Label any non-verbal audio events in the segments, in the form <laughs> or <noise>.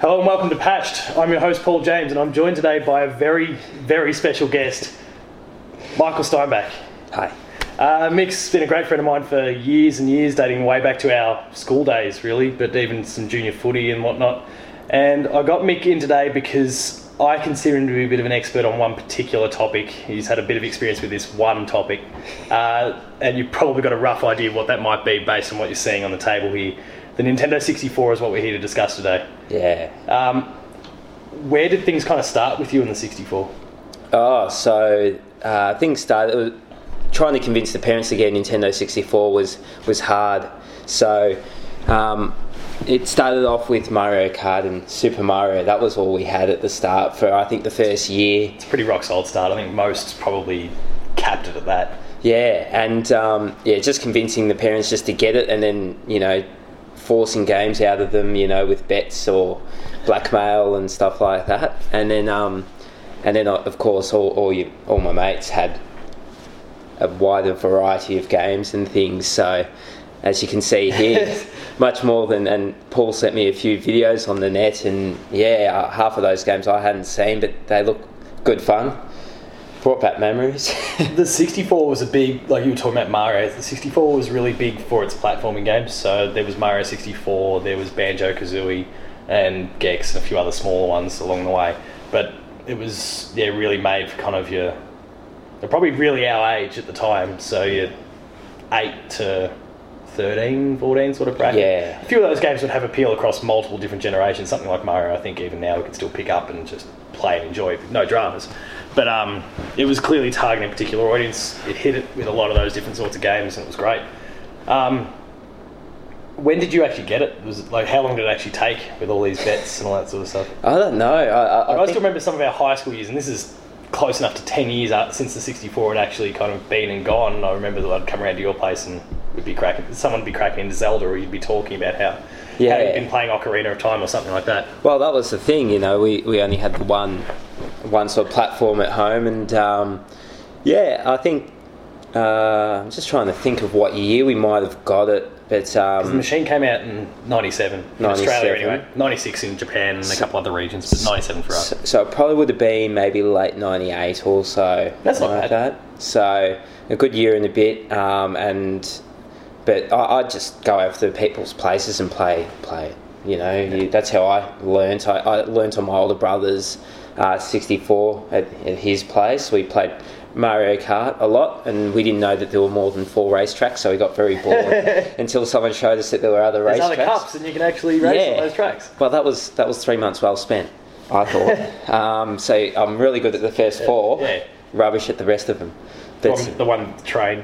Hello and welcome to Patched. I'm your host Paul James, and I'm joined today by a very, very special guest, Michael Steinbach. Hi. Uh, Mick's been a great friend of mine for years and years, dating way back to our school days, really, but even some junior footy and whatnot. And I got Mick in today because I consider him to be a bit of an expert on one particular topic. He's had a bit of experience with this one topic, uh, and you've probably got a rough idea what that might be based on what you're seeing on the table here. The Nintendo 64 is what we're here to discuss today. Yeah. Um, where did things kind of start with you in the 64? Oh, so uh, things started. Trying to convince the parents to get a Nintendo 64 was was hard. So um, it started off with Mario Kart and Super Mario. That was all we had at the start for I think the first year. It's a pretty rock solid start. I think most probably capped it at that. Yeah, and um, yeah, just convincing the parents just to get it, and then you know, forcing games out of them, you know, with bets or blackmail and stuff like that. And then, um, and then of course, all all, you, all my mates had a wider variety of games and things. So, as you can see here, <laughs> much more than. And Paul sent me a few videos on the net, and yeah, uh, half of those games I hadn't seen, but they look good fun. Brought back memories. <laughs> the 64 was a big, like you were talking about Mario, the 64 was really big for its platforming games. So there was Mario 64, there was Banjo Kazooie, and Gex, and a few other smaller ones along the way. But it was, yeah, really made for kind of your, they're probably really our age at the time. So you're 8 to 13, 14 sort of bracket. Yeah. A few of those games would have appeal across multiple different generations. Something like Mario, I think even now we can still pick up and just play and enjoy, no dramas. But um, it was clearly targeting a particular audience. It hit it with a lot of those different sorts of games, and it was great. Um, when did you actually get it? Was it like how long did it actually take with all these bets and all that sort of stuff? I don't know. I, I, Like, I, I still remember some of our high school years, and this is close enough to 10 years since the 64 had actually kind of been and gone. And I remember that I'd come around to your place and we'd be cracking, someone would be cracking into Zelda, or you'd be talking about how, how Yeah. you'd been playing Ocarina of Time or something like that. well, that was the thing. You know, we, we only had the one one sort of platform at home, and um, yeah, I think uh, I'm just trying to think of what year we might have got it, but The um, machine came out in 97, in Australia anyway. 96 in Japan and a couple other regions, but 97 for us. so, so it probably would have been maybe late '98 or so. That's not like bad. that. So a good year and a bit, um, and but I, I'd just go over to people's places and play play it. You know, you, that's how I learnt. I, I learnt on my older brother's uh, 64 at, at his place. We played Mario Kart a lot, and we didn't know that there were more than four racetracks, so we got very bored <laughs> until someone showed us that there were other There's racetracks. other cups and you can actually race Yeah. on those tracks. Well, that was that was three months well spent. I thought. <laughs> um, so I'm really good at the first four. yeah. Rubbish at the rest of them. But One- the one the train.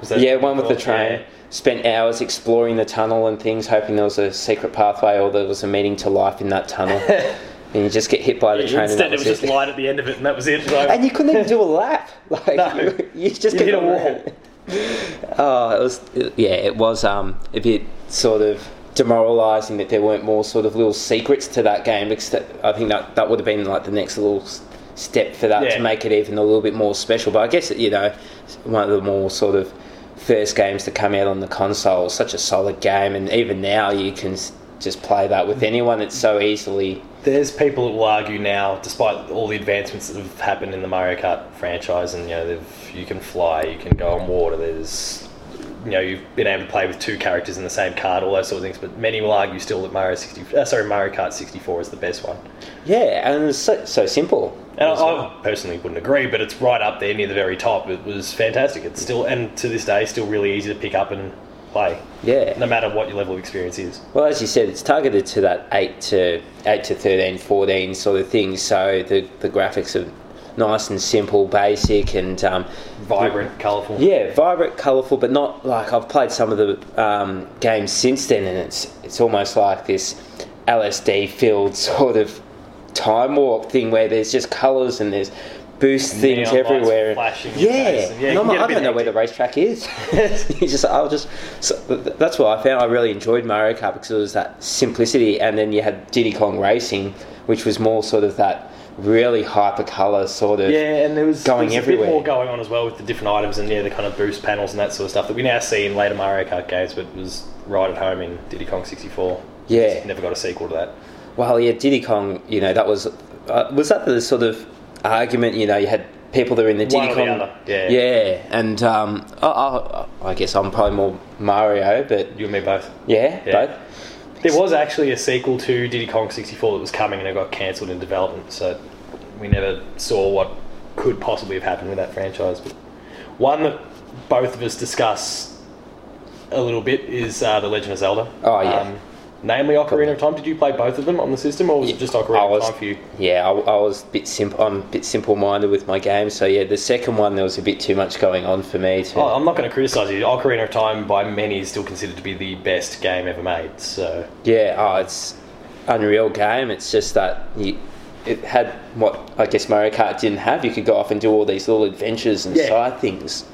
Was that yeah, one with the Yeah. train. Spent hours exploring the tunnel and things, hoping there was a secret pathway or there was a meaning to life in that tunnel. <laughs> and you just get hit by the train. and Instead, it was just it. light at the end of it, and that was it. So, And you couldn't even do a lap. <laughs> Like No. you, <laughs> you just You get hit a wall. Oh, it was yeah, it was um, a bit sort of demoralising that there weren't more sort of little secrets to that game because that, I think that that would have been like the next little step for that Yeah. to make it even a little bit more special. But I guess you know, one of the more sort of first games to come out on the console, such a solid game, and even now you can just play that with anyone. It's so easily. There's people that will argue now, despite all the advancements that have happened in the Mario Kart franchise, and you know, they've, you can fly, you can go on water. There's, you know, you've been able to play with two characters in the same card, all those sort of things. But many will argue still that Mario 60, uh, sorry, Mario Kart 64 is the best one. Yeah, and it's so, so simple. And I, well. I personally wouldn't agree, but it's right up there near the very top. It was fantastic. It's still, and to this day, still really easy to pick up and play, yeah. no matter what your level of experience is. Well, as you said, it's targeted to that 8 to 8 to 13, 14 sort of thing. So the, the graphics are nice and simple, basic, and um, Vibrant, colourful. yeah, vibrant, colourful, but not like I've played some of the um, games since then, and it's it's almost like this LSD filled <laughs> sort of time warp thing where there's just colours and there's boost things Neon everywhere. flashing yeah, and yeah, and I'm can get like, a I bit don't know where the racetrack is. <laughs> you just, I'll just. So that's what I found. I really enjoyed Mario Kart because it was that simplicity, and then you had Diddy Kong Racing, which was more sort of that really hyper color sort of. Yeah, and there was, Going there was a everywhere. bit more going on as well with the different items and yeah, the kind of boost panels and that sort of stuff that we now see in later Mario Kart games, but was right at home in Diddy Kong 64. Yeah. Never got a sequel to that. well, yeah, Diddy Kong. You know, that was uh, was that the sort of argument? You know, you had people that were in the Diddy One or the Kong. other, yeah. yeah, and um, I, I, I guess I'm probably more Mario, but You and me both. yeah, Yeah. both. There was actually a sequel to Diddy Kong 64 that was coming and it got cancelled in development, so we never saw what could possibly have happened with that franchise. But one that both of us discuss a little bit is uh, The Legend of Zelda. Oh, yeah. Namely Ocarina of Time. Did you play both of them on the system, or was it just Ocarina was- of Time for you? Yeah, I, I was a bit simple. I'm a bit simple-minded with my game, so yeah, the second one there was a bit too much going on for me to. Oh, I'm not going to criticise you. Ocarina of Time, by many, is still considered to be the best game ever made. So Yeah, oh, it's unreal game. It's just that you, it had what I guess Mario Kart didn't have. You could go off and do all these little adventures and Yeah. side things.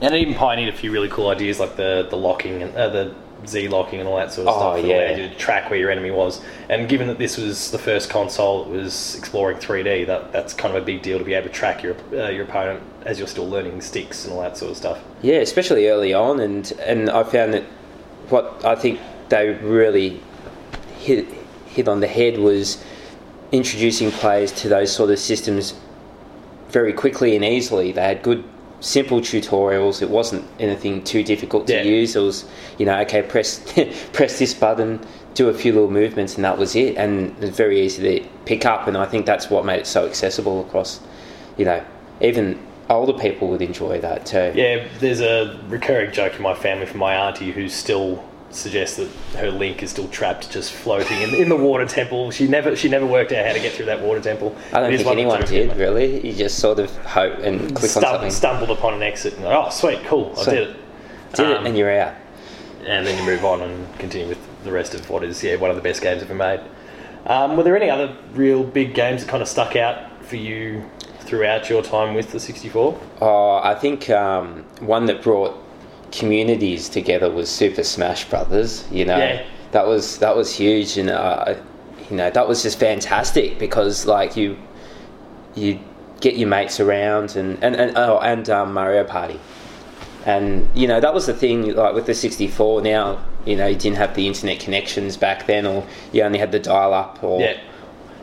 And it even pioneered a few really cool ideas like the the locking and uh, the Z locking and all that sort of Oh, stuff. yeah. allowed you to track where your enemy was. And given that this was the first console that was exploring 3D, that that's kind of a big deal to be able to track your uh, your opponent as you're still learning sticks and all that sort of stuff. Yeah, especially early on, and and I found that what I think they really hit hit on the head was introducing players to those sort of systems very quickly and easily. They had good simple tutorials. It wasn't anything too difficult to Yeah. use. It was you know okay press <laughs> press this button, do a few little movements, and that was it. And it was very easy to pick up. And I think that's what made it so accessible across you know even older people would enjoy that too. Yeah, there's a recurring joke in my family from my auntie who's still suggests that her link is still trapped, just floating in, in the water temple. She never she never worked out how to get through that water temple. I don't think one of the anyone did really. You just sort of hope and click on something, stumbled upon an exit and oh sweet, cool, I So- did it. did Um, it, and you're out. and then you move on and continue with the rest of what is yeah one of the best games ever made. Um, were there any other real big games that kind of stuck out for you throughout your time with the 64? Oh, I think um, one that brought communities together was Super Smash Brothers. You know, Yeah. that was that was huge, and uh, you know that was just fantastic because like you you get your mates around and and, and oh and um, Mario Party. And you know that was the thing, like with the 64. Now you know you didn't have the internet connections back then, or you only had the dial-up, or Yeah,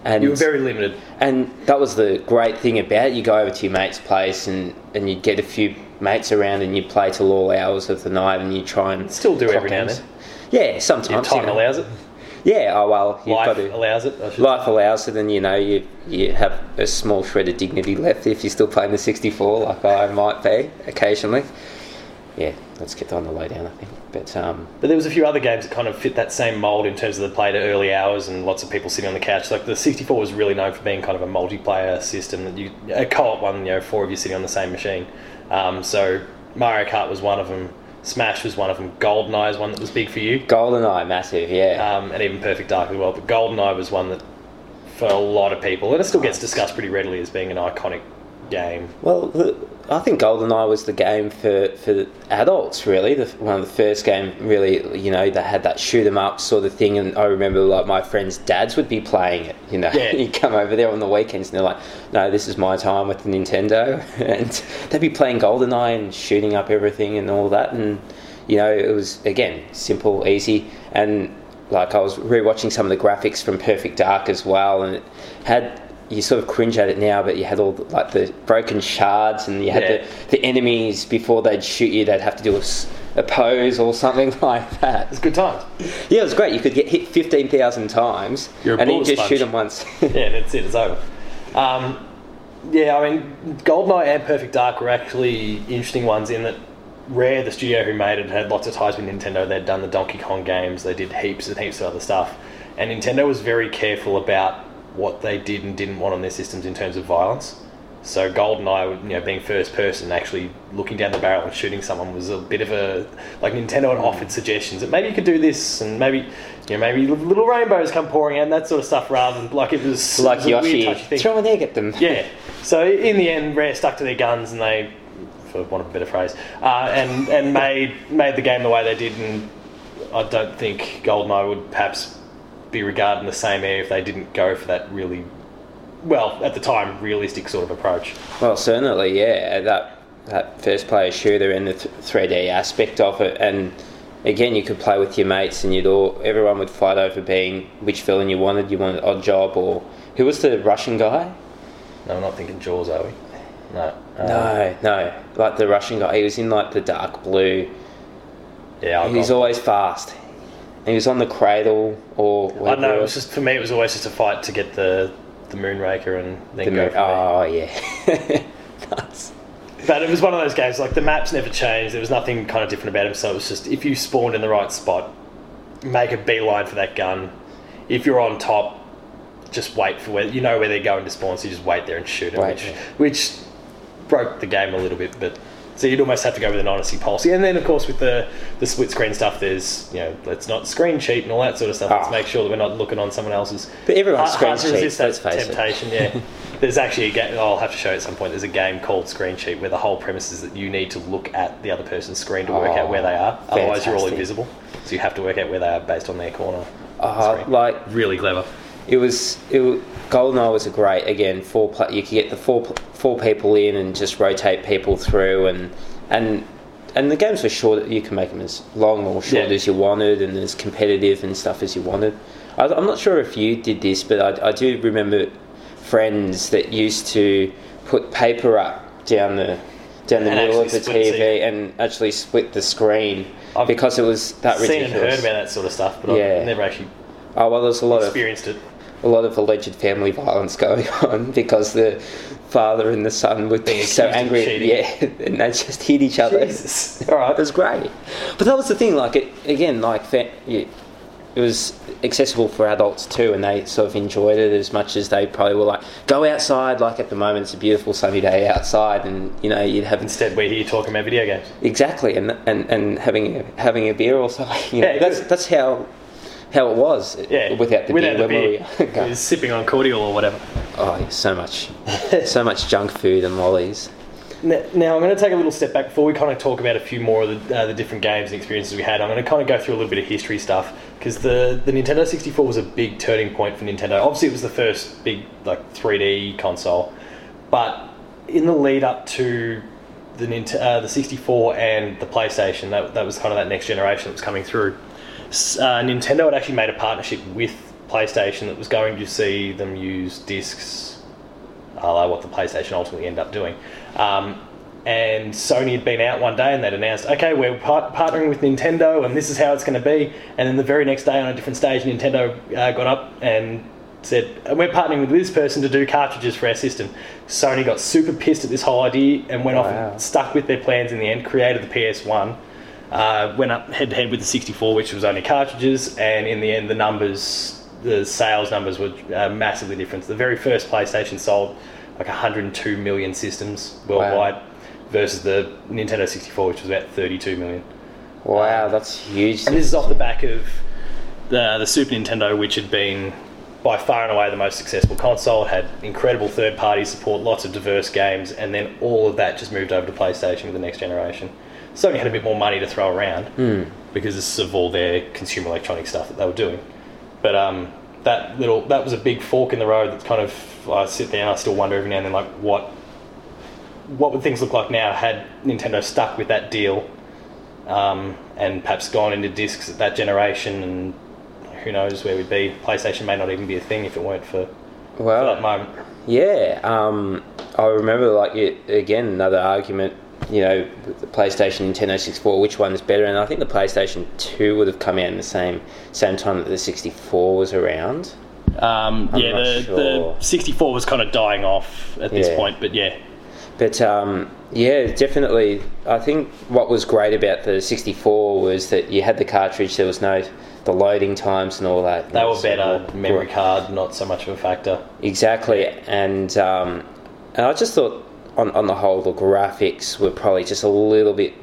and you were very limited. and that was the great thing about it. You go over to your mate's place and, and you get a few mates around and you play till all hours of the night and you try and Still do every now and games. Yeah, sometimes. If time you know. allows it, Yeah, oh well, you've life got to. allows it. Life allows it, and you know you you have a small shred of dignity left if you're still playing the 64, like I might be occasionally. Yeah, let's get on the lowdown, I think. But um, But there was a few other games that kind of fit that same mold in terms of the play to early hours and lots of people sitting on the couch. Like the 64 was really known for being kind of a multiplayer system that you a co-op one, you know, four of you sitting on the same machine. Um, so Mario Kart was one of them. Smash was one of them. GoldenEye is one that was big for you, GoldenEye, massive, yeah. um, and even Perfect Dark as well. But GoldenEye was one that for a lot of people, and it still gets discussed pretty readily as being an iconic game. Well, the, I think GoldenEye was the game for, for adults, really. The, one of the first game, really, you know, that had that shoot 'em up sort of thing. And I remember, like, my friends' dads would be playing it. You know, Yeah. <laughs> you come over there on the weekends, and they're like, "No, this is my time with the Nintendo," <laughs> and they'd be playing GoldenEye and shooting up everything and all that. And you know, it was again simple, easy, and like I was rewatching some of the graphics from Perfect Dark as well, and it had you sort of cringe at it now, but you had all the, like the broken shards, and you had Yeah. the, the enemies before they'd shoot you, they'd have to do a pose or something <laughs> like that. It's good times. Yeah, it was great. You could get hit fifteen thousand times, You're and then you just sponge. shoot them once. <laughs> yeah, that's it. It's over. Um, yeah, I mean, Goldeneye and Perfect Dark were actually interesting ones in that Rare, the studio who made it, had lots of ties with Nintendo. They'd done the Donkey Kong games. They did heaps and heaps of other stuff, and Nintendo was very careful about what they did and didn't want on their systems in terms of violence. So GoldenEye, you know, being first person, actually looking down the barrel and shooting someone was a bit of a like Nintendo had offered suggestions that maybe you could do this and maybe you know maybe little rainbows come pouring out and that sort of stuff rather than like it was like it was a weird, Yoshi, thing. throw an egg at them. Yeah. So in the end, Rare stuck to their guns and they, for want of a better phrase, uh, and and made made the game the way they did. And I don't think GoldenEye would perhaps be regarded in the same air if they didn't go for that really, well, at the time, realistic sort of approach. Well, certainly, yeah. That that first player shooter and the th- 3D aspect of it, and again, you could play with your mates, and you'd all everyone would fight over being which villain you wanted. You wanted Oddjob or who was the Russian guy? No, we're not thinking Jaws, are we? No. Um, No, no, like the Russian guy. He was in like the dark blue. Yeah, I've He's always fast. He was on the cradle or I don't know. it was just for me. It was always just a fight to get the the Moonraker and then the go. mo- from there. oh yeah. <laughs> Nuts. But it was one of those games. Like the maps never changed. There was nothing kind of different about him. So it was just if you spawned in the right spot, make a beeline for that gun. If you're on top, just wait for where you know where they're going to spawn. So you just wait there and shoot it, which which broke the game a little bit. But so you'd almost have to go with an honesty policy. And then of course with the the split screen stuff, there's you know let's not screen cheat and all that sort of stuff. Let's Ah. make sure that we're not looking on someone else's. But everyone Hard- hard screen to cheats. resist Let's that face it. temptation. Yeah, <laughs> there's actually a game. I'll have to show you at some point. There's a game called Screen Cheat where the whole premise is that you need to look at the other person's screen to work out where they are. Otherwise, you're all fantastic. invisible. So you have to work out where they are based on their corner. Uh, Screen. like Really clever. it was, it was Goldeneye was a great again four. Pla- you could get the four pl- four people in and just rotate people through and and. And the games were short. You can make them as long or short Yeah. as you wanted, and as competitive and stuff as you wanted. I, I'm not sure if you did this, but I, I do remember friends that used to put paper up down the down the And middle of the TV and actually split the screen I've because it was that Seen and ridiculous. heard about that sort of stuff, but Yeah. I've never actually Oh well, there's a lot of experienced it. A lot of alleged family violence going <laughs> on because the father and the son were Being so angry, yeah, <laughs> and they just hit each other. Jesus. <laughs> All right. It was great, but that was the thing. Like it again, like yeah, it was accessible for adults too, and they sort of enjoyed it as much as they probably were like, go outside. Like at the moment, it's a beautiful sunny day outside, and you know you'd have Instead, we're here talking about video games. exactly, and and, and having a, having a beer or something. You know, Yeah, that's that's how how it was. Yeah. without the without beer. the when beer. we were- sipping on cordial or whatever. Oh, yeah, so much, <laughs> so much junk food and lollies. N- Now I'm going to take a little step back before we kind of talk about a few more of the, uh, the different games and experiences we had. I'm going to kind of go through a little bit of history stuff because the the Nintendo 64 was a big turning point for Nintendo. Obviously, it was the first big like 3D console, but in the lead up to the Nint- uh, the 64 and the PlayStation, that that was kind of that next generation that was coming through. Uh, Nintendo had actually made a partnership with PlayStation that was going to see them use discs a la what the PlayStation ultimately ended up doing. Um, and Sony had been out one day and they'd announced, okay, we're par- partnering with Nintendo and this is how it's going to be. And then the very next day on a different stage, Nintendo uh, got up and said, we're partnering with this person to do cartridges for our system. Sony got super pissed at this whole idea and went off and stuck with their plans in the end, created the PS1. Uh, went up head to head with the 64, which was only cartridges, and in the end, the numbers, the sales numbers were uh, massively different. The very first PlayStation sold like 102 million systems worldwide, versus the Nintendo 64, which was about 32 million. Wow, that's huge. And this is off the back of the, the Super Nintendo, which had been by far and away the most successful console. It had incredible third party support, lots of diverse games, and then all of that just moved over to PlayStation with the next generation. Sony had a bit more money to throw around because of all their consumer electronic stuff that they were doing. But um, that little that was a big fork in the road. That's kind of I sit there and I still wonder every now and then like what what would things look like now had Nintendo stuck with that deal um, and perhaps gone into discs at that generation and who knows where we'd be. PlayStation may not even be a thing if it weren't for, for that Well, moment. yeah. Um, I remember, like, it, again, another argument. You know, the PlayStation, Nintendo 64, which one's better? And I think the PlayStation 2 would have come out in the same same time that the 64 was around. Um, yeah, the, sure. the 64 was kind of dying off at this Yeah. point, but yeah, But um, yeah, definitely. I think what was great about the 64 was that you had the cartridge. There was no the loading times and all that. they were better. Memory card, not so much of a factor. Exactly, and um, and I just thought on on the whole the graphics were probably just a little bit.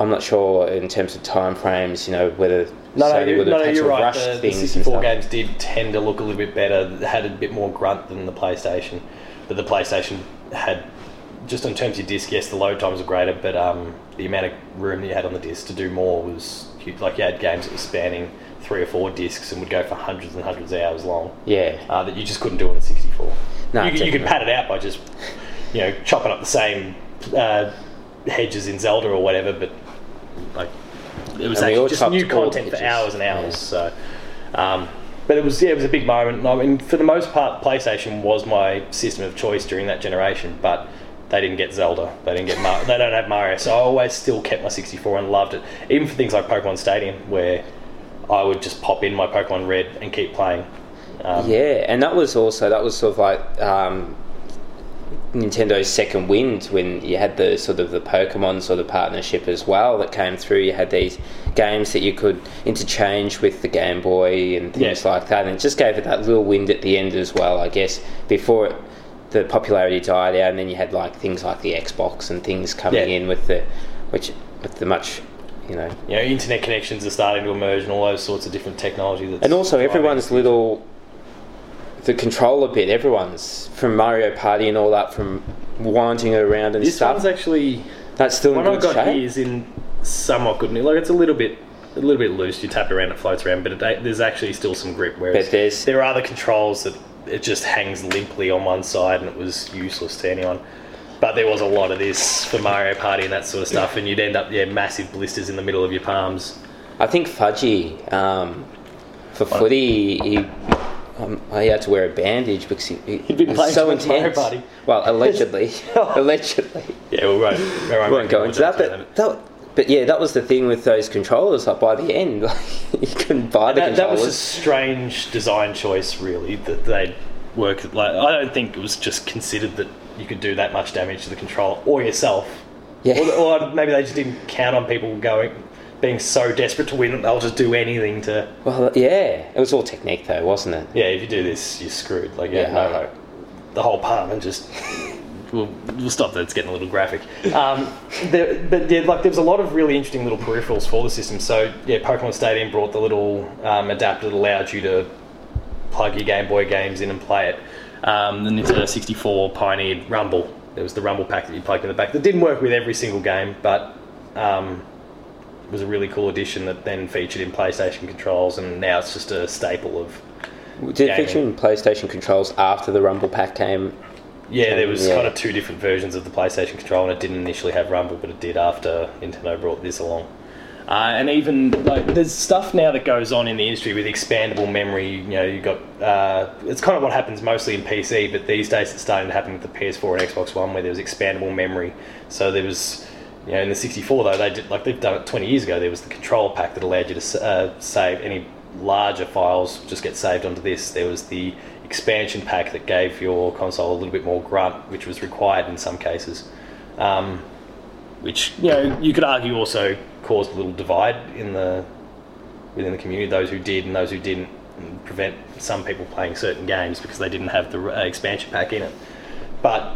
I'm not sure in terms of time frames. You know whether No, no, Sony you, would no, have no had you're to right. rush The, the things and 64 games did tend to look a little bit better, had a bit more grunt than the PlayStation. But the PlayStation had, just in terms of disc, yes, the load times were greater, but um, the amount of room that you had on the disc to do more was huge. Like you had games that were spanning three or four discs and would go for hundreds and hundreds of hours long Yeah, uh, that you just couldn't do on the 64. No, you, could- you could pad it out by just, you know, chopping up the same uh, hedges in Zelda or whatever, but like it was actually just new content for hours and hours. Yeah. So, um, but it was yeah, it was a big moment. I mean, for the most part, PlayStation was my system of choice during that generation, but. They didn't get Zelda. They didn't get Mar- they don't have Mario, so I always still kept my 64 and loved it. Even for things like Pokemon Stadium, where I would just pop in my Pokemon Red and keep playing. Um, Yeah, and that was also that was sort of like um, Nintendo's second wind when you had the sort of the Pokemon sort of partnership as well that came through. You had these games that you could interchange with the Game Boy and things Yeah. like that, and it just gave it that little wind at the end as well. I guess before it, the popularity died out, and then you had like things like the Xbox and things coming Yeah. in with the which with the much you know you know, internet connections are starting to emerge and all those sorts of different technology. That's And also everyone's little the controller bit, everyone's from Mario Party and all that from winding around and This stuff. one's actually That's still in one I've got shape. here is in somewhat good. Like it's a little bit, a little bit loose. You tap it around, it floats around, but it, there's actually still some grip. Whereas But there's- there are other controls that it just hangs limply on one side, and it was useless to anyone. But there was a lot of this for Mario Party and that sort of stuff, and you'd end up yeah massive blisters in the middle of your palms. I think Fudgy um, for footy he. Um, he had to wear a bandage because he, he He'd been was playing so too much Mario intense. Party. Well, allegedly, <laughs> allegedly. Yeah, we won't, we won't, We won't go into that, but that, but yeah, that was the thing with those controllers. Like by the end, like, <laughs> you couldn't buy the that, that was a strange design choice, really. That they work like I don't think it was just considered that you could do that much damage to the controller or yourself. yeah. Or, or maybe they just didn't count on people going, being so desperate to win that they'll just do anything to. Well, yeah, it was all technique though, wasn't it? Yeah, if you do this, you're screwed. Like, yeah, Yeah. no, no. The whole and just. We'll, we'll stop that. It's getting a little graphic. Um, there, but yeah, like there was a lot of really interesting little peripherals for the system. So yeah, Pokemon Stadium brought the little um, adapter that allowed you to plug your Game Boy games in and play it. Um, the Nintendo 64 pioneered Rumble. There was the Rumble pack that you plugged in the back. That didn't work with every single game, but um, was a really cool addition that then featured in PlayStation controls, and now it's just a staple of. Did it feature in PlayStation controls after the Rumble Pack came? Yeah, there was Yeah. kind of two different versions of the PlayStation control, and it didn't initially have Rumble, but it did after Nintendo brought this along. Uh, and even like there's stuff now that goes on in the industry with expandable memory. You know, you got uh, it's kind of what happens mostly in PC, but these days it's starting to happen with the PS4 and Xbox One, where there was expandable memory. So there was, you know, in the 64 though they did like they've done it 20 years ago. There was the control pack that allowed you to uh, save any larger files just get saved onto this. There was the expansion pack that gave your console a little bit more grunt, which was required in some cases. Um, which you know you could argue also caused a little divide in the within the community. Those who did and those who didn't, prevent some people playing certain games because they didn't have the uh, expansion pack in it. But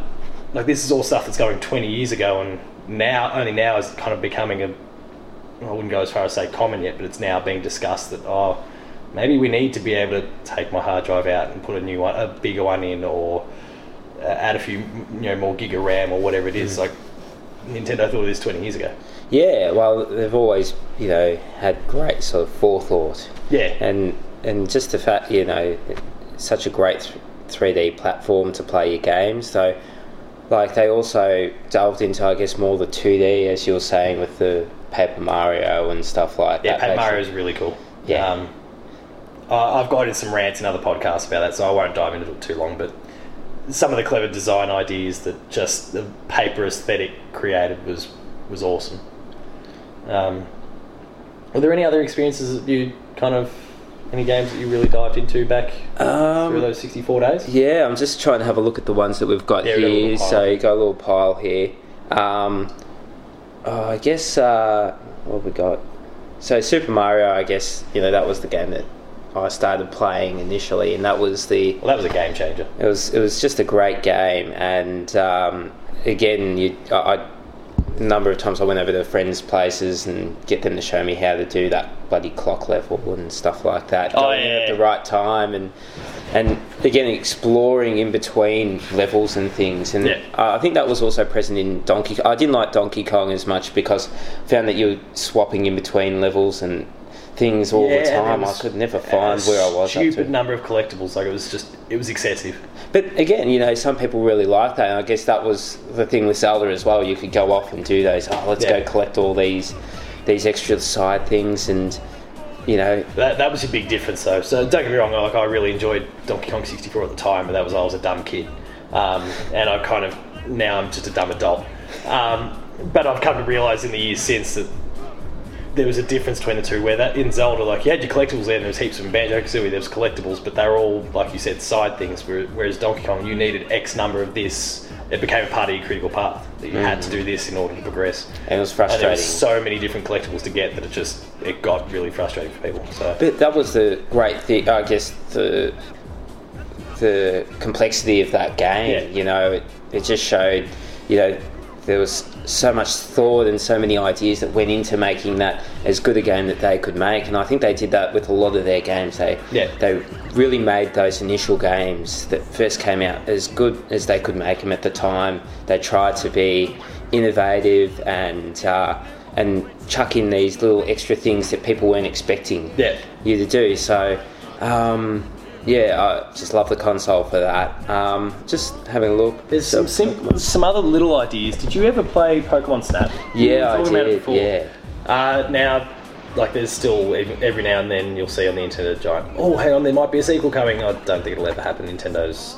like this is all stuff that's going 20 years ago, and now only now is kind of becoming a. I wouldn't go as far as say common yet, but it's now being discussed that oh, maybe we need to be able to take my hard drive out and put a new one, a bigger one in, or uh, add a few, you know, more gig of RAM or whatever it is. Like Nintendo thought of this 20 years ago. Yeah, well, they've always, you know, had great sort of forethought, Yeah, and and just the fact, you know, it's such a great three D platform to play your games. So, like, they also delved into, I guess, more the two D, as you were saying, with the Paper Mario and stuff like yeah. that. Yeah, Paper Mario is really cool. Yeah. Um, I've got in some rants in other podcasts about that, so I won't dive into it too long. But some of the clever design ideas that just the paper aesthetic created was was awesome. Um, were there any other experiences that you kind of any games that you really dived into back through Um, those sixty four days? Yeah, I'm just trying to have a look at the ones that we've got Yeah, we've got here. So you got a little pile here. Um, oh, I guess uh, what have we got? So Super Mario, I guess you know that was the game that I started playing initially, and that was the Well, that was a game changer. it was it was just a great game, and um, again, you I, I number of times I went over to friends' places and get them to show me how to do that bloody clock level and stuff like that. Oh, Going yeah. at the right time and and again exploring in between levels and things. And Yeah. I think that was also present in Donkey. I didn't like Donkey Kong as much because I found that you were swapping in between levels and things all Yeah, the time. I could never find where I was. up Stupid number of collectibles. Like it was just it was excessive. But again, you know, some people really like that, and I guess that was the thing with Zelda as well. You could go off and do those. Oh, let's Yeah. go collect all these these extra side things, and you know, That, that was a big difference, though. So don't get me wrong. Like I really enjoyed Donkey Kong 64 at the time, but that was I was a dumb kid, um, and I kind of now I'm just a dumb adult. Um, but I've come to realise in the years since that there was a difference between the two. Where that in Zelda, like you had your collectibles there, and there was heaps of. Banjo Kazooie, there was collectibles, but they were all like you said, side things. Whereas Donkey Kong, you needed X number of this. It became a part of your critical path that you had to do this in order to progress. and it was And there frustrating. was so many different collectibles to get that it just it got really frustrating for people. So But that was the great thing, I guess, the the complexity of that game. Yeah. You know, it, it just showed, you know, there was so much thought and so many ideas that went into making that as good a game that they could make. And I think they did that with a lot of their games. They Yeah. they really made those initial games that first came out as good as they could make them at the time. They tried to be innovative and uh, and chuck in these little extra things that people weren't expecting yeah. you to do. So, um, yeah, I just love the console for that. Um, just having a look. There's some sim- some other little ideas. Did you ever play Pokemon Snap? Yeah, I talking about it did. Yeah. Uh, now, like, there's still every now and then you'll see on the Nintendo Giant. Oh, hang on, there might be a sequel coming. I don't think it'll ever happen. Nintendo's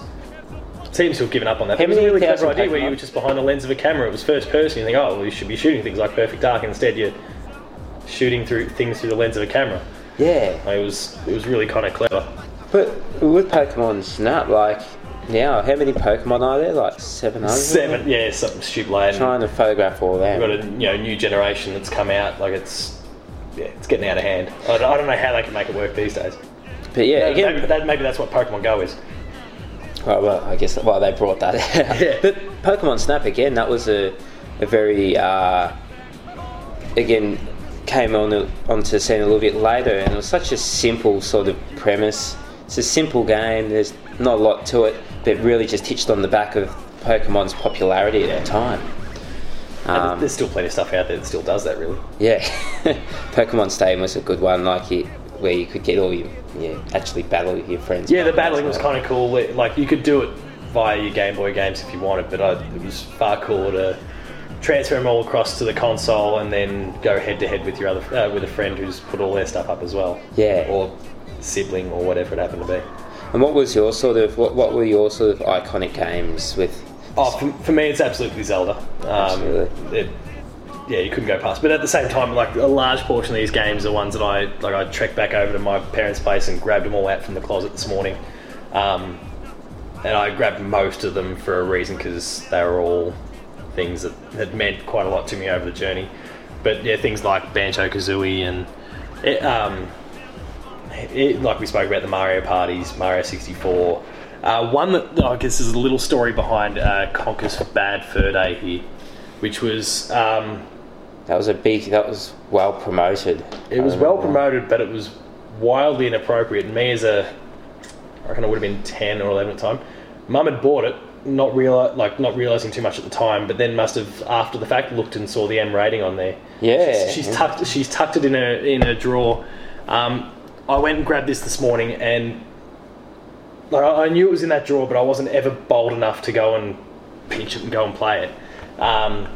seems to have given up on that. How It was a really clever idea where you were just behind the lens of a camera. It was first person. You think, oh, well, you should be shooting things like Perfect Dark. Instead, you're shooting through things through the lens of a camera. Yeah. It was it was really kind of clever. But with Pokemon Snap, like, now, how many Pokemon are there? Like 700? Seven, yeah, something stupid like that. Trying to photograph all them. We've got a you know new generation that's come out. Like it's yeah, it's getting out of hand. I don't, I don't know how they can make it work these days. But yeah, maybe, again, that, maybe that's what Pokemon Go is. Well, well, I guess well they brought that out. <laughs> Yeah. But Pokemon Snap again, that was a, a very uh, again came on onto the scene a little bit later, and it was such a simple sort of premise. It's a simple game. There's not a lot to it, but really just hitched on the back of Pokemon's popularity at the time. Um, there's still plenty of stuff out there that still does that. Really, yeah, <laughs> Pokemon Stadium was a good one, like it, where you could get all your yeah actually battle with your friends. yeah, the battling was kind of cool. where, Like you could do it via your Game Boy games if you wanted, but I, it was far cooler to transfer them all across to the console and then go head to head with your other uh, with a friend who's put all their stuff up as well. Yeah. or sibling or whatever it happened to be. And what was your sort of what, what were your sort of iconic games with? Oh, for, for me, it's absolutely Zelda. Um, Absolutely. It, yeah, you couldn't go past. But at the same time, like a large portion of these games are ones that I like. I trekked back over to my parents' place and grabbed them all out from the closet this morning, um, and I grabbed most of them for a reason because they were all things that had meant quite a lot to me over the journey. But yeah, things like Banjo Kazooie and it, um, it, like we spoke about the Mario parties, Mario 64. Uh, one that I guess is a little story behind uh, Conker's Bad Fur Day here, which was um, That was a big. That was well promoted. it was well promoted, but it was wildly inappropriate. And me as a, I reckon I would have been ten or eleven at the time. Mum had bought it, not reali- like not realizing too much at the time, but then must have after the fact looked and saw the M rating on there. Yeah. she's, she's tucked she's tucked it in a in a drawer. Um, I went and grabbed this this morning, and like, I knew it was in that drawer, but I wasn't ever bold enough to go and pinch it and go and play it. Um,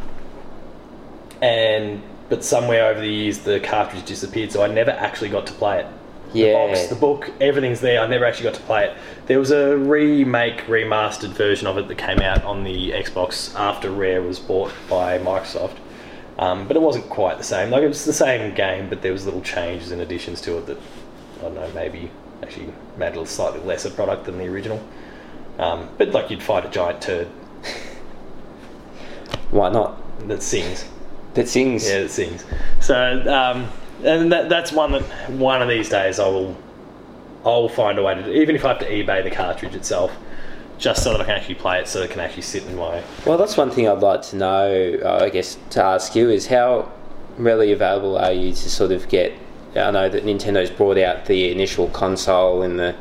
and but somewhere over the years, the cartridge disappeared, so I never actually got to play it. Yeah. The box, the book, everything's there. I never actually got to play it. There was a remake, remastered version of it that came out on the Xbox after Rare was bought by Microsoft. Um, but it wasn't quite the same. Like it was the same game, but there was little changes and additions to it that don't know, maybe actually made a slightly lesser product than the original. Um, but like you'd fight a giant turd Why not? that sings. That sings. Yeah, it sings. So, um, and that, that's one that one of these days I will, I will find a way to do. Even if I have to eBay the cartridge itself, just so that I can actually play it, so it can actually sit in my. Well, that's one thing I'd like to know. Uh, I guess to ask you is how readily available are you to sort of get? I know that Nintendo's brought out the initial console and the,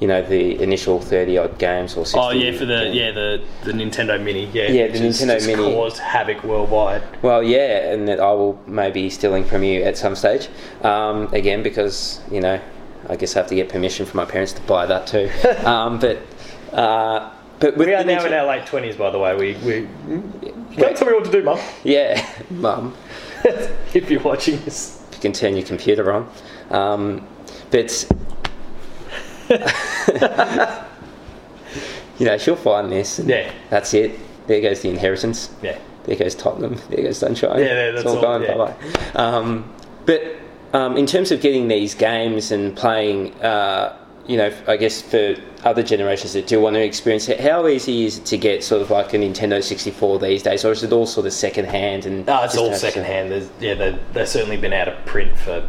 you know, the initial thirty odd games or. 60 Oh yeah, for the games. yeah the the Nintendo Mini. Yeah, Yeah, the has Nintendo just Mini. caused havoc worldwide. Well, yeah, and that I will maybe stealing from you at some stage. Um, again, because you know, I guess I have to get permission from my parents to buy that too. <laughs> um, but uh, but We are now in our late twenties, by the way. We we don't tell me what to do, Mum. yeah, <laughs> mum. <laughs> if you're watching this. You can turn your computer on. Um, but <laughs> you know, she'll find this. And Yeah. that's it. There goes the inheritance. Yeah. There goes Tottenham. There goes Sunshine. Yeah, yeah, it's that's all all, gone. yeah. Bye bye. Um, but um, in terms of getting these games and playing, uh, you know, I guess for other generations that do want to experience it, how easy is it to get sort of like a Nintendo 64 these days, or is it all sort of second hand? And No, it's all second hand. There's, yeah, they, they've certainly been out of print for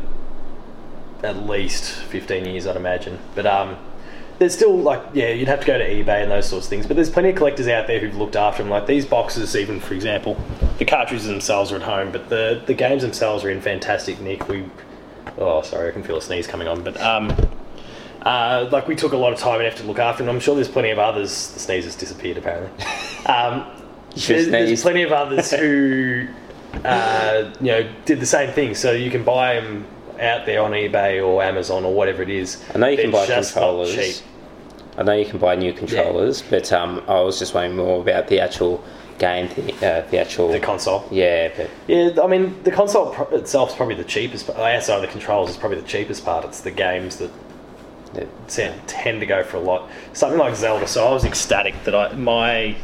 at least 15 years, I'd imagine. But um, there's still, like, yeah, you'd have to go to eBay and those sorts of things. But there's plenty of collectors out there who've looked after them. Like these boxes, even, for example, the cartridges themselves are at home, but the, the games themselves are in fantastic nick. We, oh, sorry, I can feel a sneeze coming on. But, um, uh, like, we took a lot of time and effort to look after them. I'm sure there's plenty of others. The sneeze has disappeared, apparently. <laughs> Um, there's, there's plenty of others who, <laughs> uh, you know, did the same thing. So you can buy them out there on eBay or Amazon or whatever it is. I know you can They're buy just not controllers. cheap. I know you can buy new controllers, but um, I was just wondering more about the actual game, thing, uh, the actual. The console. yeah, but Yeah, I mean, the console pro- itself is probably the cheapest. Outside of the controls, is probably the cheapest part. It's the games that the, tend, tend to go for a lot. Something like Zelda. So I was ecstatic that I my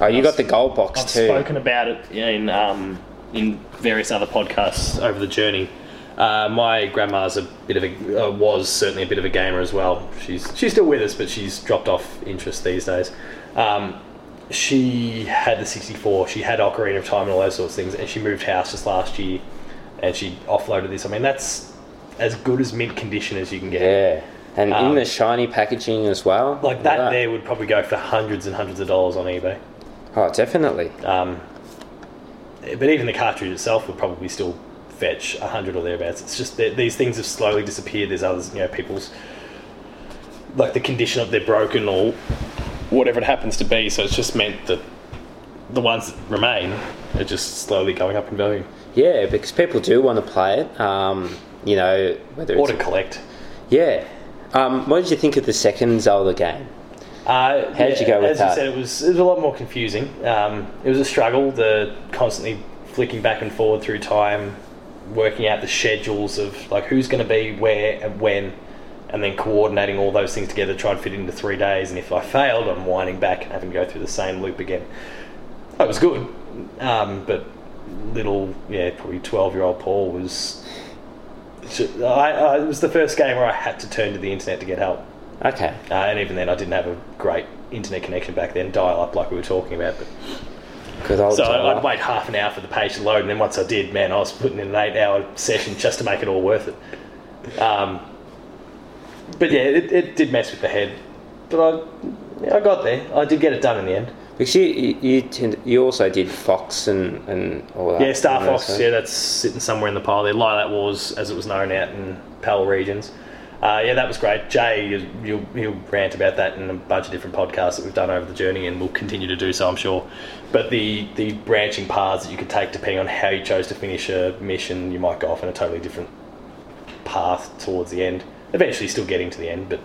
oh, you got the gold box I've too. spoken about it in um, in various other podcasts over the journey. Uh, my grandma's a bit of a uh, was certainly a bit of a gamer as well. She's she's still with us, but she's dropped off interest these days. Um, she had the 64. She had Ocarina of Time and all those sorts of things, and she moved house just last year, and she offloaded this. I mean, that's as good as mint condition as you can get. Yeah, and in Um, the shiny packaging as well. Like that, there would probably go for hundreds and hundreds of dollars on eBay. Oh, definitely. Um, but even the cartridge itself would probably still fetch a hundred or thereabouts. It's just that these things have slowly disappeared. There's others, you know, people's like the condition of they're broken or whatever it happens to be. So it's just meant that the ones that remain are just slowly going up in value. Yeah, because people do want to play it. Um, you know, whether Or it's to collect. yeah. Um, what did you think of the second Zelda game? Uh, How did you go with that? as that? you said, it was it was a lot more confusing. Um, it was a struggle. The constantly flicking back and forward through time, working out the schedules of like who's going to be where and when, and then coordinating all those things together, to try and fit it into three days. And if I failed, I'm winding back and having to go through the same loop again. It was good, um, but little yeah, probably twelve year old Paul was. I, I, it was the first game where I had to turn to the internet to get help. Okay. Uh, and even then, I didn't have a great internet connection back then, dial up like we were talking about. But, so. I'd wait half an hour for the page to load, and then once I did, man, I was putting in an eight hour session just to make it all worth it. Um, but yeah, it, it did mess with the head. But I, I got there. I did get it done in the end. Because you you, you, tend, you also did Fox and, and all that. Yeah, Star Fox, so- yeah, that's sitting somewhere in the pile there. Lylat Wars, as it was known out in PAL regions. Uh, yeah, that was great. Jay, you- you'll, he'll rant about that in a bunch of different podcasts that we've done over the journey, and we'll continue to do so, I'm sure. But the, the branching paths that you could take depending on how you chose to finish a mission, you might go off in a totally different path towards the end. Eventually, still getting to the end, but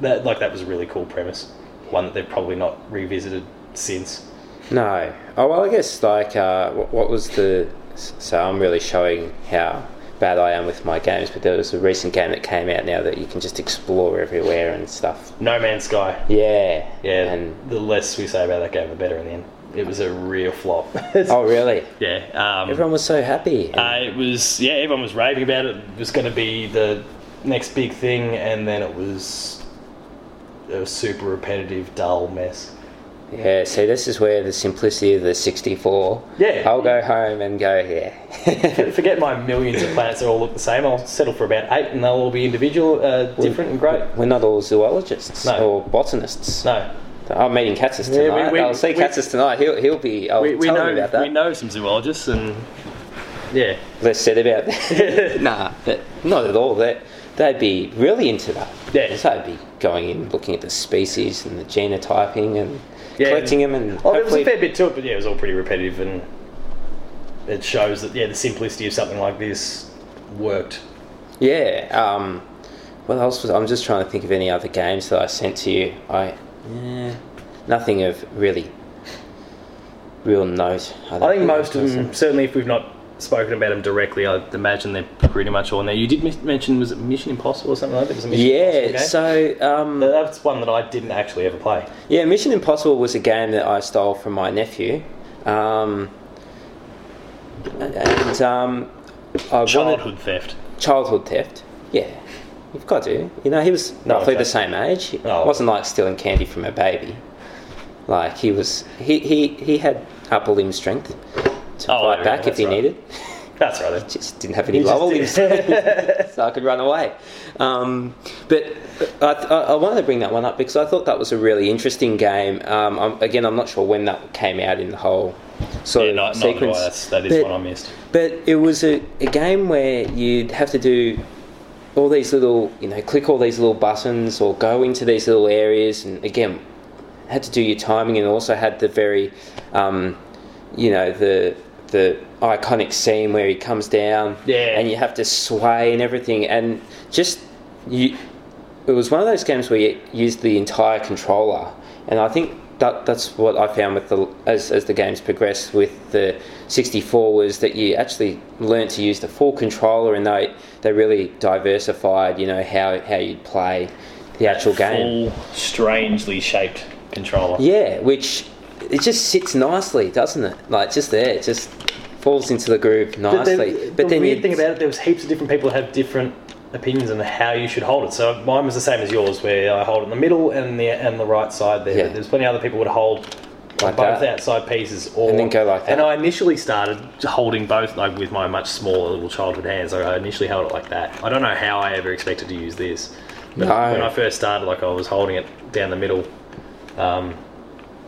that like that was a really cool premise. One that they've probably not revisited since. No. Oh well, I guess like uh, what, what was the? So I'm really showing how bad I am with my games. But there was a recent game that came out now that you can just explore everywhere and stuff. No Man's Sky. Yeah. Yeah, And the less we say about that game, the better in the end. It was a real flop. <laughs> oh really? yeah. Um, Everyone was so happy. uh, it was, yeah, everyone was raving about it. It was going to be the next big thing, and then it was a super repetitive, dull mess. Yeah. See, this is where the simplicity of the 64. Yeah. I'll go home and go here. Forget my millions of planets that all look the same. I'll settle for about eight, and they'll all be individual, uh, different, and great. We're not all zoologists No. or botanists. No, I'm meeting Katzis Yeah, we- tonight. we- I'll see we- Katzis tonight. He'll he'll be. I'll we, tell know him about that. we know some zoologists, and yeah, less said about that. <laughs> nah, but not at all. That they'd be really into that. Yeah. they'd be going in, looking at the species and the genotyping and Yeah. collecting them, and Oh, there was a fair bit to it, but yeah, it was all pretty repetitive, and it shows that yeah, the simplicity of something like this worked. yeah. Um, what else was? I'm just trying to think of any other games that I sent to you. I, eh, nothing of really real note. I think most of them, certainly if we've not spoken about them directly, I imagine they're pretty much all in there. You did mention was it Mission Impossible or something like that? Yeah, so um, that's one that I didn't actually ever play. yeah, Mission Impossible was a game that I stole from my nephew, um, and um, I wanted- Childhood theft. childhood theft. Yeah, you've got to. You know, he was No, roughly okay. the same age. It Oh. wasn't like stealing candy from a baby. Like he was, he he, he had upper limb strength to Oh, fight back if he right. needed. That's right. Then. <laughs> Just didn't have any He did. <laughs> so I could run away. Um, but I, I, I wanted to bring that one up because I thought that was a really interesting game. Um, I'm, again, I'm not sure when that came out in the whole sort Yeah, of not, not sequence. That's, that is But- one I missed. but it was a, a game where you'd have to do all these little, you know, click all these little buttons or go into these little areas, and again, had to do your timing and also had the very, um, you know, the the iconic scene where he comes down, Yeah. and you have to sway and everything, and just you. It was one of those games where you used the entire controller, and I think that that's what I found with the as as the games progressed with the 64 was that you actually learned to use the full controller, and they they really diversified, you know, how how you'd play the actual game. Full, strangely shaped controller. Yeah, which it just sits nicely, doesn't it? Like just there, it just falls into the groove But nicely. the, But, the then weird thing about it, there was heaps of different people that have different opinions on how you should hold it. So mine was the same as yours, where I hold it in the middle and the and the right side there. Yeah. There's plenty of other people would hold Like both that. outside pieces, or And then go like that. And I initially started holding both, like with my much smaller little childhood hands. Like I initially held it like that. I don't know how I ever expected to use this. But No. When I first started, like I was holding it down the middle. Um,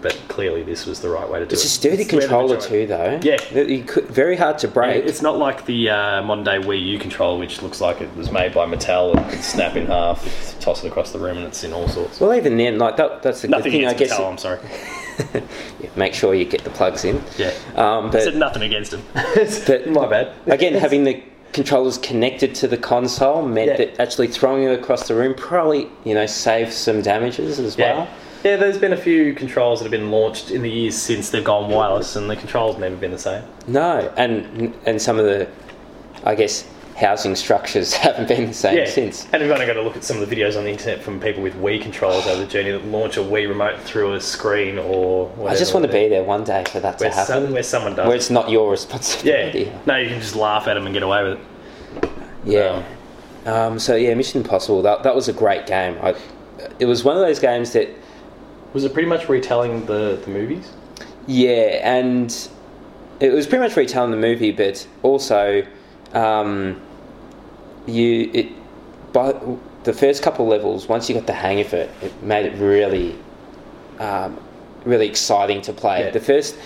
but clearly, this was the right way to do it. it's it. a sturdy It's where the controller too, though. Yeah. You could, very hard to break. It's not like the uh, modern day Wii U controller, which looks like it was made by Mattel and could snap in half, toss it across the room, and it's in all sorts. well, even then, like that, that's the Nothing good thing, I against guess. Mattel, I'm sorry. <laughs> Yeah, make sure you get the plugs in. Yeah. Um, I said but nothing against him. <laughs> But- <laughs> My bad. again, having the controllers connected to the console meant Yeah. that actually throwing it across the room probably, you know, saved some damages as Yeah. well. Yeah, there's been a few controls that have been launched in the years since they've gone wireless, and the controls never been the same. No, and and some of the, I guess, housing structures <laughs> haven't been the same Yeah, since. and we've only got to look at some of the videos on the internet from people with Wii controllers over the journey that launch a Wii remote through a screen or whatever. I just want to be there one day for that to happen, some, where someone does. where it's not your responsibility. yeah, no, you can just laugh at them and get away with it. Yeah. Um, so yeah, Mission Impossible. That that was a great game. I, it was one of those games that Was it pretty much retelling the, the movies? Yeah, and it was pretty much retelling the movie, but also um, you it. But the first couple levels, once you got the hang of it, it made it really, um, really exciting to play. Yeah. The first.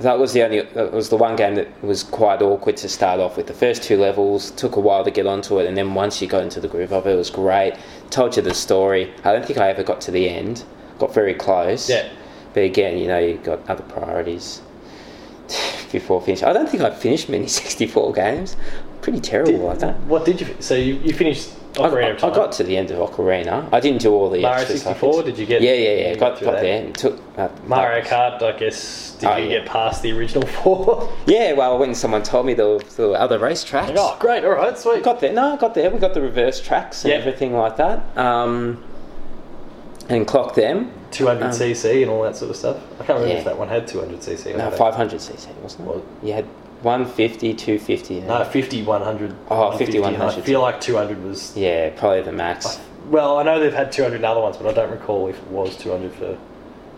That was the only. That was the one game that was quite awkward to start off with. The first two levels took a while to get onto it, and then once you got into the groove of it, it was great. Told you the story. I don't think I ever got to the end. Got very close. Yeah. But again, you know, you've got other priorities <laughs> before finish. I don't think I've finished many <laughs> 64 games. Pretty terrible like that. What did you? So you, you finished I, Ocarina I, Time. I got to the end of Ocarina. I didn't do all the Mario extra 64. stuff. Did you get? Yeah, yeah, yeah. Got, got there. Took uh, Mario Kart. I guess. Did Oh, you yeah. get past the original four? <laughs> Yeah, well, when someone told me there were, there were other racetracks. oh, great! All right, sweet. got there. No, I got there. We got the reverse tracks and Yeah. everything like that. Um, and clock them. 200 Um, cc and all that sort of stuff. I can't remember Yeah. if that one had 200 cc. No, 500 cc, wasn't it? Well- you had 150, 250. No, 50, 100. Oh, 50, 150, and I feel like 200 was. Yeah, probably the max. Well, I know they've had 200 in other ones, but I don't recall if it was 200 for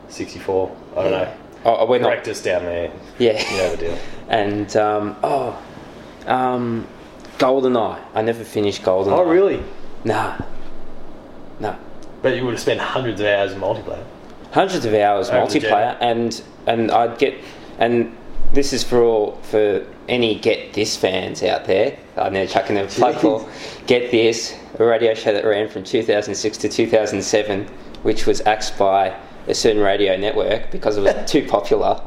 64. I don't know. Oh, we're not. Correct us down there. Yeah. You know the deal. <laughs> And um, oh, um, GoldenEye. I never finished GoldenEye. Oh, really? Nah, nah. But you would have spent hundreds of hours in multiplayer. Hundreds of hours Over multiplayer, and and I'd get and this is for all for any Get This fans out there. I'm now chucking a plug for <laughs> Get This, a radio show that ran from 2006 to 2007, which was axed by a certain radio network because it was <laughs> too popular.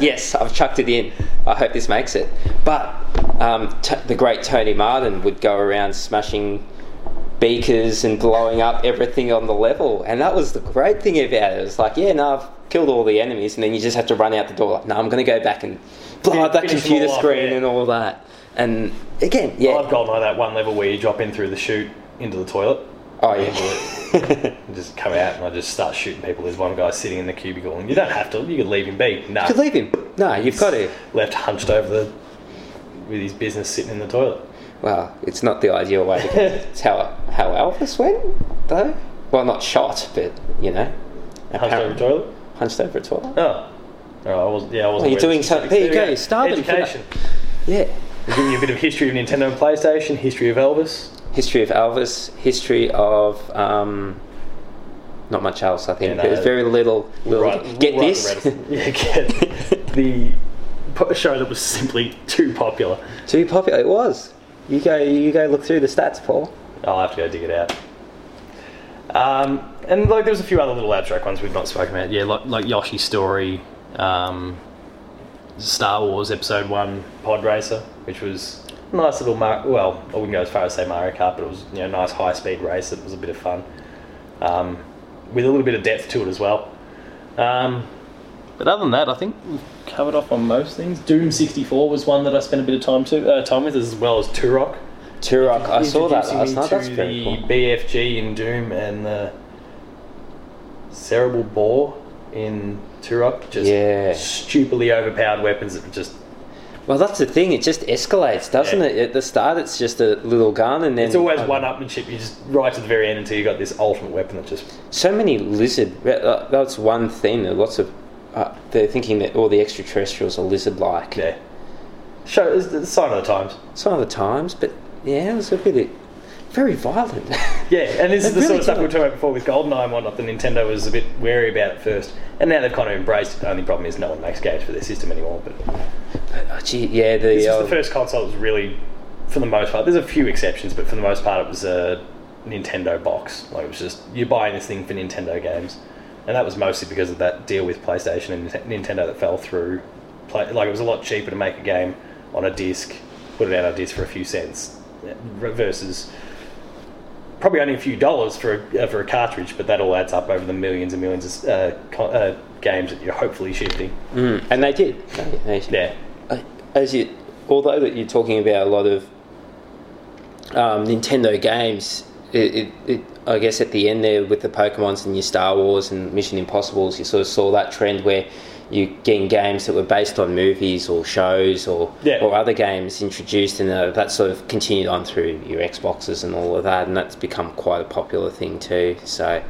yes, I've chucked it in. I hope this makes it. But um, t- the great Tony Martin would go around smashing beakers and blowing up everything on the level. And that was the great thing about it. It was like, yeah, no, I've killed all the enemies, and then you just have to run out the door. Like, no, I'm going to go back and blow Yeah, out that computer screen yeah. and all that. And again, yeah. I love Goldeneye, that one level where you drop in through the chute into the toilet. oh yeah. <laughs> and just come out and I just start shooting people. There's one guy sitting in the cubicle, and you don't have to. You could leave him be. No, you could leave him. No, you've got to. left hunched over the with his business sitting in the toilet. Well, it's not the ideal way to go. <laughs> it's how how Elvis went, though. Well, not shot, but you know, Hunched over the toilet. hunched over a toilet. Oh, oh I was yeah, I wasn't. you're doing something- there you go, you started for that. Education. Yeah. We're giving you a bit of history of Nintendo and PlayStation, history of Elvis. History of Elvis, history of um, not much else. I think Yeah, no, there's very little. little Right, get right this. <laughs> yeah, get the show that was simply too popular. Too popular. It was. You go. You go look through the stats, Paul. I'll have to go dig it out. Um, and like there's a few other little abstract ones we've not spoken about. Yeah, like like Yoshi's story, um, Star Wars Episode One Pod Racer, which was a nice little Mar- well, I wouldn't go as far as say Mario Kart, but it was you know a nice high speed race. It was a bit of fun, um, with a little bit of depth to it as well. Um, but other than that, I think we've covered off on most things. Doom sixty four was one that I spent a bit of time to uh, time with, as well as Turok. Turok. I saw that last night. That's very the cool. BFG in Doom and the cerebral bore in Turok. Just Yeah. stupidly overpowered weapons that just. Well, that's the thing. It just escalates, doesn't Yeah. it? At the start, it's just a little gun, and then It's always one upmanship. You just right to the very end until you got this ultimate weapon that just. so many lizard. uh, That's one thing. Lots of uh, they're thinking that all the extraterrestrials are lizard-like. Yeah. Show it's the sign of the times. Sign of the times, but yeah, it was a bit very violent. <laughs> Yeah, and this is the sort of stuff we were talking about before with GoldenEye and whatnot. The Nintendo was a bit wary about at first, and now they've kind of embraced it. The only problem is no one makes games for their system anymore. But Oh, gee, yeah, the, This was the first console that was really, for the most part, there's a few exceptions, but for the most part, it was a Nintendo box. Like, it was just, you're buying this thing for Nintendo games. And that was mostly because of that deal with PlayStation and Nintendo that fell through. Play, like, it was a lot cheaper to make a game on a disc, put it out on a disc for a few cents, versus probably only a few dollars for a, uh, for a cartridge, but that all adds up over the millions and millions of uh, uh, games that you're hopefully shifting. mm, and they did. They- they- Yeah. As you, although that you're talking about a lot of um, Nintendo games, it, it, it, I guess at the end there with the Pokemon's and your Star Wars and Mission Impossible's, you sort of saw that trend where you getting games that were based on movies or shows or Yeah. or other games introduced, and uh, that sort of continued on through your Xboxes and all of that, and that's become quite a popular thing too. So.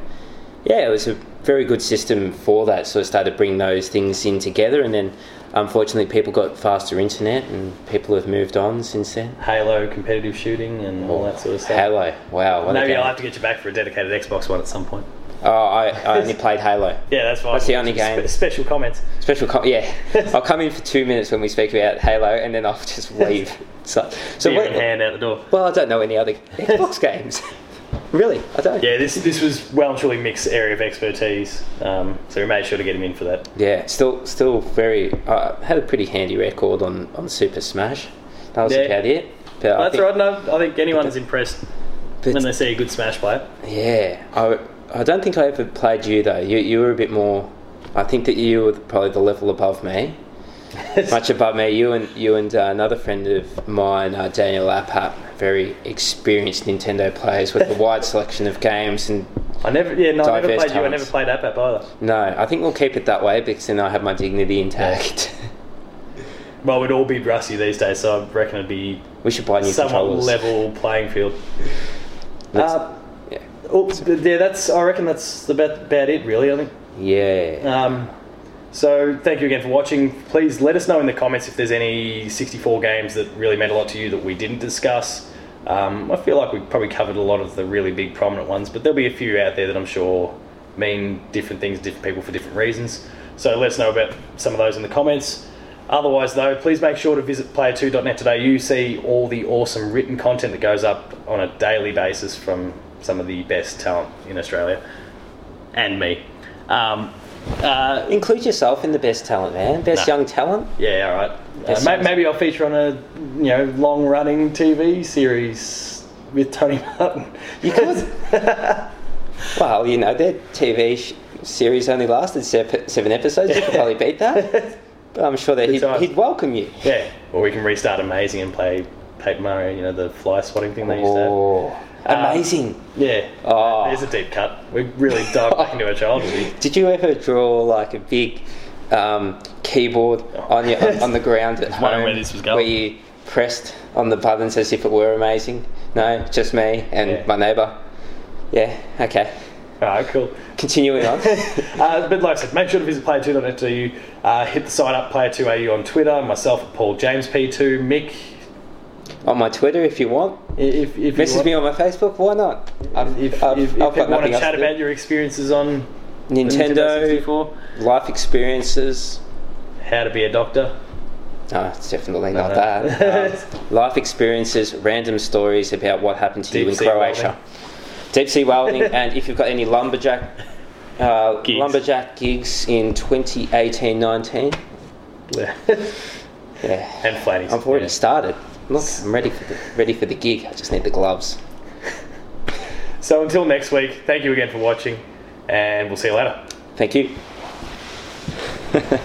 Yeah, it was a very good system for that. So I started bringing those things in together, and then unfortunately, people got faster internet, and people have moved on since then. Halo competitive shooting and all that sort of stuff. Halo, wow! Maybe I'll have to get you back for a dedicated Xbox one at some point. Oh, I, I only played Halo. <laughs> Yeah, that's fine. That's the only Spe- game. special comments. Special, com- yeah. <laughs> I'll come in for two minutes when we speak about Halo, and then I'll just leave. <laughs> So, so Beer what, hand out the door. well, I don't know any other Xbox games. Really, I don't. Yeah, this this was well and truly Mick's area of expertise, um, so we made sure to get him in for that. Yeah, still, still very. I had a pretty handy record on, on Super Smash. That was Yeah. about it. But I That's think- right. No, I think anyone's impressed but- when they see a good Smash player. Yeah, I, I don't think I ever played you though. You, you were a bit more. I think that you were probably the level above me, <laughs> much above me. You and you and uh, another friend of mine, uh, Daniel Laphap, very experienced Nintendo players with a <laughs> wide selection of games. And I never, yeah, no, I never played you. I never played Apap either. no, I think we'll keep it that way because then I have my dignity intact. Well, we'd all be rusty these days, so I reckon it'd be we should buy new somewhat level playing field. Uh, yeah. yeah, that's. I reckon that's about about it, really. I think. yeah. Um, so thank you again for watching. Please let us know in the comments if there's any 64 games that really meant a lot to you that we didn't discuss. Um, I feel like we probably covered a lot of the really big prominent ones, but there'll be a few out there that I'm sure mean different things to different people for different reasons. So let us know about some of those in the comments. Otherwise, though, please make sure to visit player2.net today. You see all the awesome written content that goes up on a daily basis from some of the best talent in Australia and me. Um, uh, Include yourself in the best talent, man. Best Nah. young talent. yeah, all right. Uh, maybe I'll feature on a you know long running TV series with Tony Martin. You could. <laughs> Well, you know, their TV sh- series only lasted sep- seven episodes. You could probably beat that. But I'm sure that he'd, he'd welcome you. Yeah, or we can restart Amazing and play Paper Mario. You know the fly swatting thing they used to have. Oh, amazing! Yeah. Oh. There's a deep cut. We really dived back <laughs> into our childhood. Did you ever draw like a big um, keyboard on your on, on the <laughs> ground at home where this was going. where you pressed on the buttons as if it were amazing? No, just me and Yeah. my neighbour. Yeah. Okay. Alright, cool. Continuing on. <laughs> Uh, but like I said, make sure to visit player2.net.au. Uh, hit the sign up, player2au on Twitter. Myself at Paul James P2. Mick, on my Twitter, if you want, if, if you message want, me on my Facebook. Why not? I've, if, I've, if, if I've you got want to chat to about your experiences on Nintendo, 64, life experiences. how to be a doctor. No, it's definitely not No. that. <laughs> Um, life experiences, random stories about what happened to you in Croatia. welding. Deep sea welding, <laughs> and if you've got any lumberjack uh, Gigs. lumberjack gigs in 2018-19, Yeah. yeah, and flatties. I've already Yeah. started. Look, I'm ready for the ready for the gig. I just need the gloves. <laughs> So until next week, thank you again for watching, and we'll see you later. Thank you. <laughs>